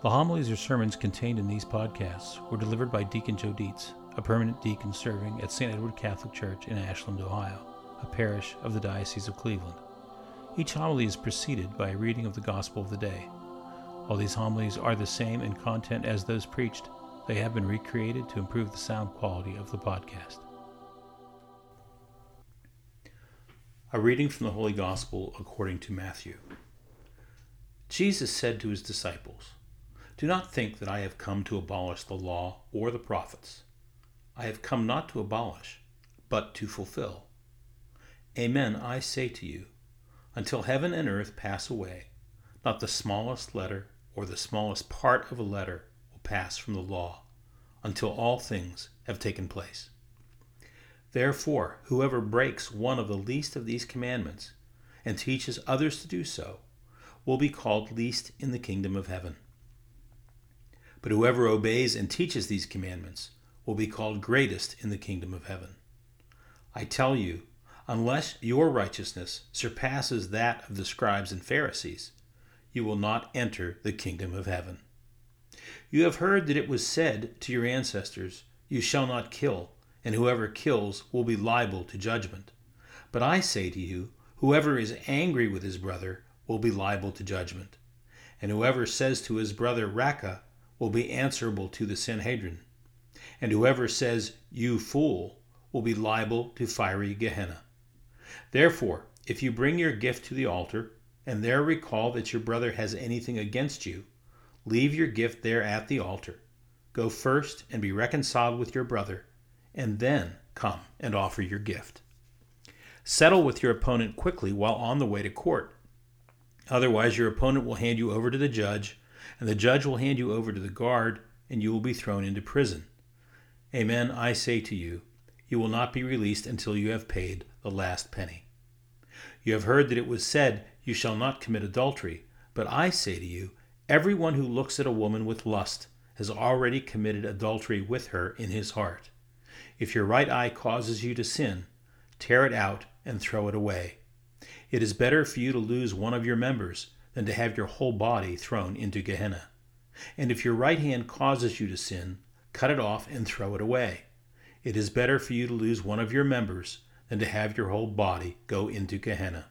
The homilies or sermons contained in these podcasts were delivered by Deacon Joe Dietz, a permanent deacon serving at St. Edward Catholic Church in Ashland, Ohio, a parish of the Diocese of Cleveland. Each homily is preceded by a reading of the Gospel of the day. While these homilies are the same in content as those preached, they have been recreated to improve the sound quality of the podcast. A reading from the Holy Gospel according to Matthew. Jesus said to his disciples, do not think that I have come to abolish the law or the prophets. I have come not to abolish, but to fulfill. Amen, I say to you, until heaven and earth pass away, not the smallest letter or the smallest part of a letter will pass from the law, until all things have taken place. Therefore, whoever breaks one of the least of these commandments and teaches others to do so will be called least in the kingdom of heaven. But whoever obeys and teaches these commandments will be called greatest in the kingdom of heaven. I tell you, unless your righteousness surpasses that of the scribes and Pharisees, you will not enter the kingdom of heaven. You have heard that it was said to your ancestors, You shall not kill, and whoever kills will be liable to judgment. But I say to you, whoever is angry with his brother will be liable to judgment. And whoever says to his brother, Raca, will be answerable to the Sanhedrin, and whoever says, You fool, will be liable to fiery Gehenna. Therefore, if you bring your gift to the altar, and there recall that your brother has anything against you, leave your gift there at the altar. Go first and be reconciled with your brother, and then come and offer your gift. Settle with your opponent quickly while on the way to court. Otherwise, your opponent will hand you over to the judge and the judge will hand you over to the guard, and you will be thrown into prison. Amen, I say to you, you will not be released until you have paid the last penny. You have heard that it was said, You shall not commit adultery. But I say to you, everyone who looks at a woman with lust has already committed adultery with her in his heart. If your right eye causes you to sin, tear it out and throw it away. It is better for you to lose one of your members than to have your whole body thrown into Gehenna. And if your right hand causes you to sin, cut it off and throw it away. It is better for you to lose one of your members than to have your whole body go into Gehenna.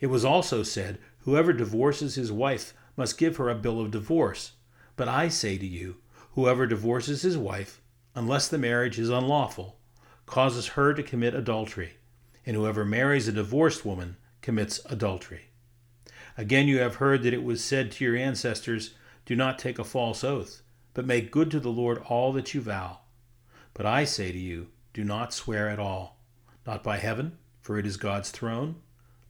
It was also said, Whoever divorces his wife must give her a bill of divorce. But I say to you, whoever divorces his wife, unless the marriage is unlawful, causes her to commit adultery, and whoever marries a divorced woman commits adultery. Again, you have heard that it was said to your ancestors, Do not take a false oath, but make good to the Lord all that you vow. But I say to you, Do not swear at all, not by heaven, for it is God's throne,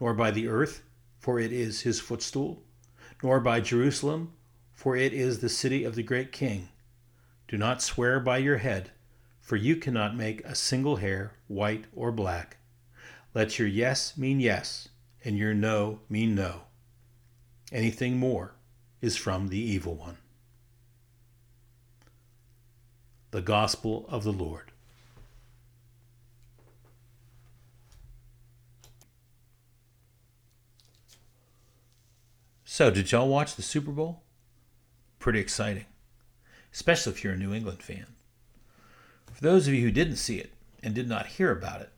nor by the earth, for it is his footstool, nor by Jerusalem, for it is the city of the great king. Do not swear by your head, for you cannot make a single hair white or black. Let your yes mean yes, and your no mean no. Anything more is from the evil one. The Gospel of the Lord. So, did y'all watch the Super Bowl? Pretty exciting, especially if you're a New England fan. For those of you who didn't see it and did not hear about it,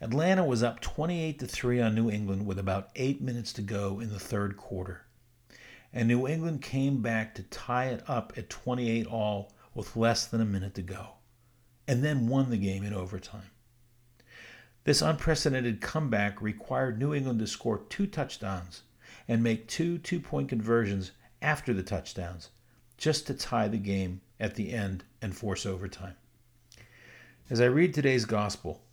Atlanta was up 28 to 3 on New England with about 8 minutes to go in the third quarter. And New England came back to tie it up at 28 all with less than a minute to go, and then won the game in overtime. This unprecedented comeback required New England to score two touchdowns and make two two point conversions after the touchdowns just to tie the game at the end and force overtime. As I read today's gospel,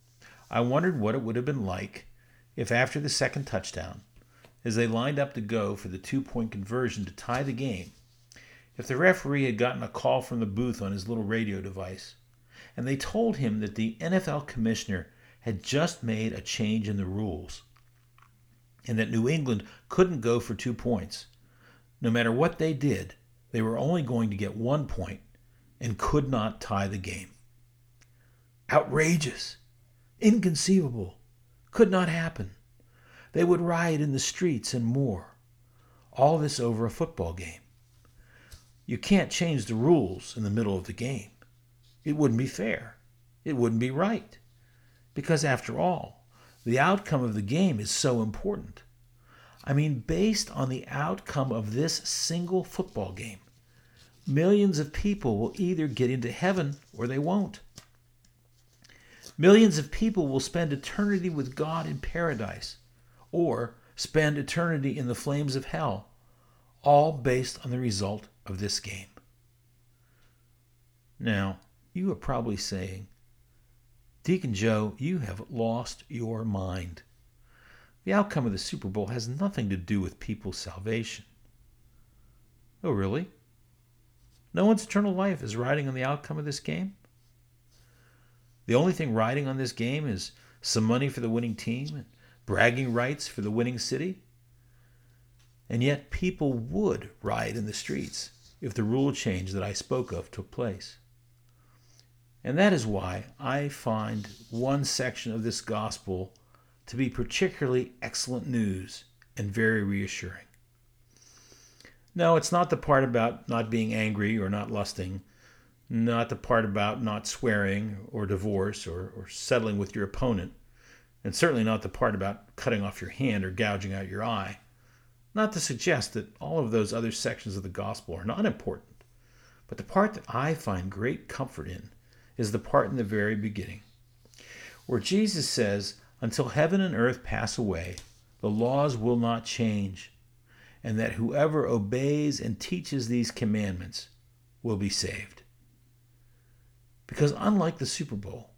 I wondered what it would have been like if, after the second touchdown, as they lined up to go for the two point conversion to tie the game, if the referee had gotten a call from the booth on his little radio device and they told him that the NFL commissioner had just made a change in the rules and that New England couldn't go for two points. No matter what they did, they were only going to get one point and could not tie the game. Outrageous! Inconceivable. Could not happen. They would riot in the streets and more. All this over a football game. You can't change the rules in the middle of the game. It wouldn't be fair. It wouldn't be right. Because after all, the outcome of the game is so important. I mean, based on the outcome of this single football game, millions of people will either get into heaven or they won't. Millions of people will spend eternity with God in paradise or spend eternity in the flames of hell, all based on the result of this game. Now, you are probably saying, Deacon Joe, you have lost your mind. The outcome of the Super Bowl has nothing to do with people's salvation. Oh, really? No one's eternal life is riding on the outcome of this game? The only thing riding on this game is some money for the winning team and bragging rights for the winning city? And yet, people would riot in the streets if the rule change that I spoke of took place. And that is why I find one section of this gospel to be particularly excellent news and very reassuring. No, it's not the part about not being angry or not lusting, not the part about not swearing or divorce or, or settling with your opponent, and certainly not the part about cutting off your hand or gouging out your eye. Not to suggest that all of those other sections of the gospel are not important, but the part that I find great comfort in is the part in the very beginning, where Jesus says, Until heaven and earth pass away, the laws will not change, and that whoever obeys and teaches these commandments will be saved. Because unlike the Super Bowl,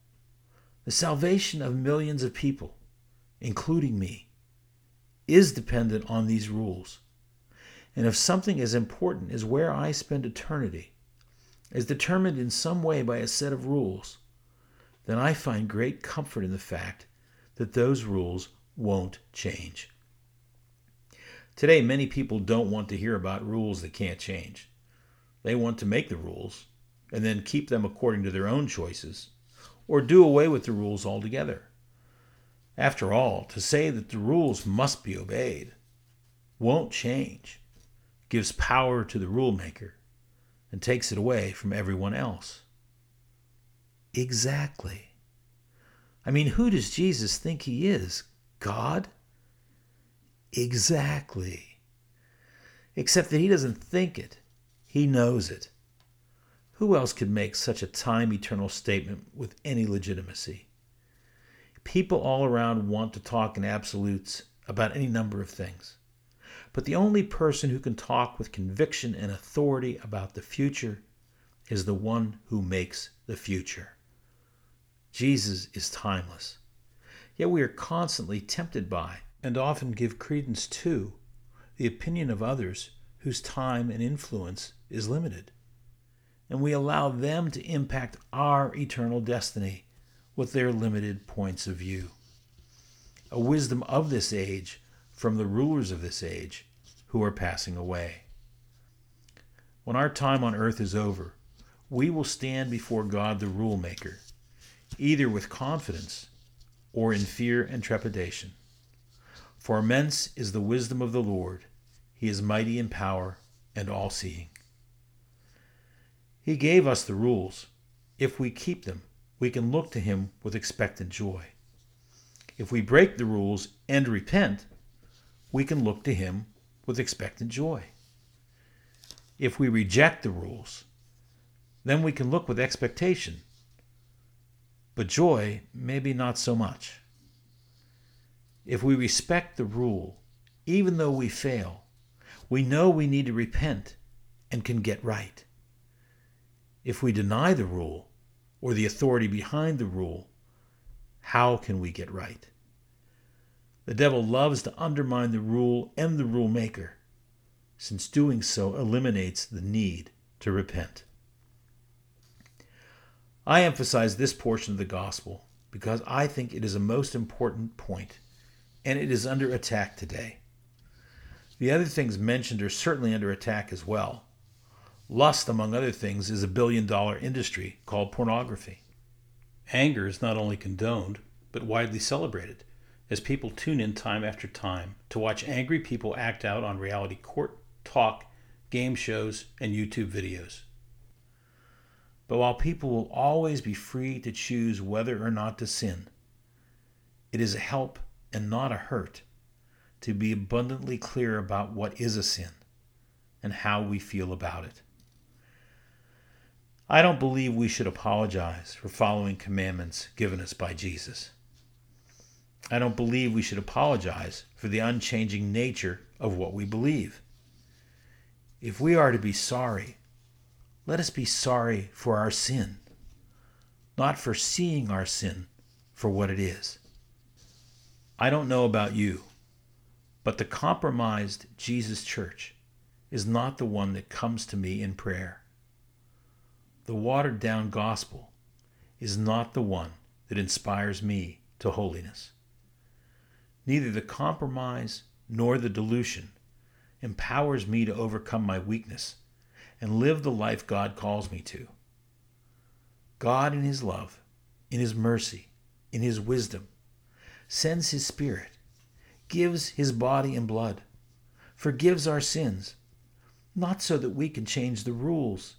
the salvation of millions of people, including me, is dependent on these rules. And if something as important as where I spend eternity is determined in some way by a set of rules, then I find great comfort in the fact that those rules won't change. Today, many people don't want to hear about rules that can't change. They want to make the rules and then keep them according to their own choices, or do away with the rules altogether. After all, to say that the rules must be obeyed won't change gives power to the rule maker and takes it away from everyone else. Exactly. I mean, who does Jesus think he is? God? Exactly. Except that he doesn't think it, he knows it. Who else could make such a time eternal statement with any legitimacy? People all around want to talk in absolutes about any number of things. But the only person who can talk with conviction and authority about the future is the one who makes the future. Jesus is timeless. Yet we are constantly tempted by, and often give credence to, the opinion of others whose time and influence is limited. And we allow them to impact our eternal destiny with their limited points of view. A wisdom of this age from the rulers of this age who are passing away. When our time on earth is over, we will stand before God the rule maker, either with confidence or in fear and trepidation. For immense is the wisdom of the Lord, he is mighty in power and all seeing. He gave us the rules. If we keep them, we can look to him with expectant joy. If we break the rules and repent, we can look to Him with expectant joy. If we reject the rules, then we can look with expectation, but joy maybe not so much. If we respect the rule, even though we fail, we know we need to repent and can get right. If we deny the rule or the authority behind the rule, how can we get right? The devil loves to undermine the rule and the rule maker, since doing so eliminates the need to repent. I emphasize this portion of the gospel because I think it is a most important point, and it is under attack today. The other things mentioned are certainly under attack as well. Lust, among other things, is a billion dollar industry called pornography. Anger is not only condoned, but widely celebrated as people tune in time after time to watch angry people act out on reality court talk, game shows, and YouTube videos. But while people will always be free to choose whether or not to sin, it is a help and not a hurt to be abundantly clear about what is a sin and how we feel about it. I don't believe we should apologize for following commandments given us by Jesus. I don't believe we should apologize for the unchanging nature of what we believe. If we are to be sorry, let us be sorry for our sin, not for seeing our sin for what it is. I don't know about you, but the compromised Jesus church is not the one that comes to me in prayer. The watered down gospel is not the one that inspires me to holiness. Neither the compromise nor the dilution empowers me to overcome my weakness and live the life God calls me to. God, in His love, in His mercy, in His wisdom, sends His Spirit, gives His body and blood, forgives our sins, not so that we can change the rules,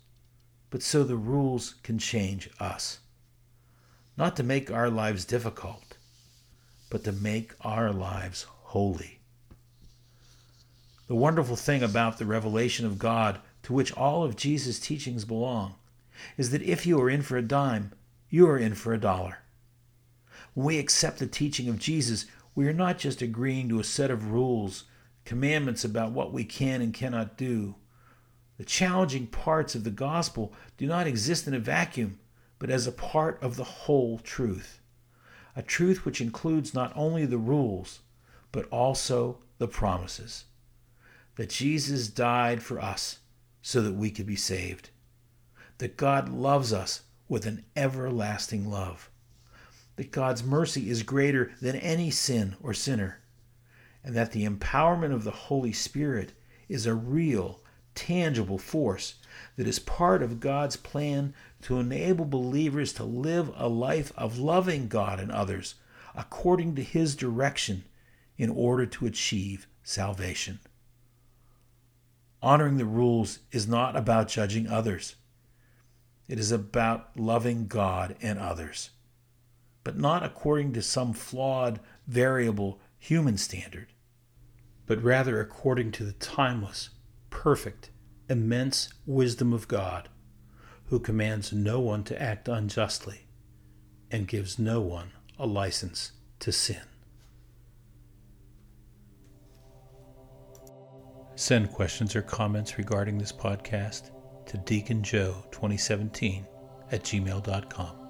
but so the rules can change us. Not to make our lives difficult, but to make our lives holy. The wonderful thing about the revelation of God, to which all of Jesus' teachings belong, is that if you are in for a dime, you are in for a dollar. When we accept the teaching of Jesus, we are not just agreeing to a set of rules, commandments about what we can and cannot do. The challenging parts of the gospel do not exist in a vacuum, but as a part of the whole truth. A truth which includes not only the rules, but also the promises that Jesus died for us so that we could be saved, that God loves us with an everlasting love, that God's mercy is greater than any sin or sinner, and that the empowerment of the Holy Spirit is a real, tangible force that is part of God's plan to enable believers to live a life of loving God and others according to His direction in order to achieve salvation. Honoring the rules is not about judging others. It is about loving God and others, but not according to some flawed, variable human standard, but rather according to the timeless, perfect, immense wisdom of God, who commands no one to act unjustly and gives no one a license to sin. Send questions or comments regarding this podcast to deaconjoe2017 at gmail.com.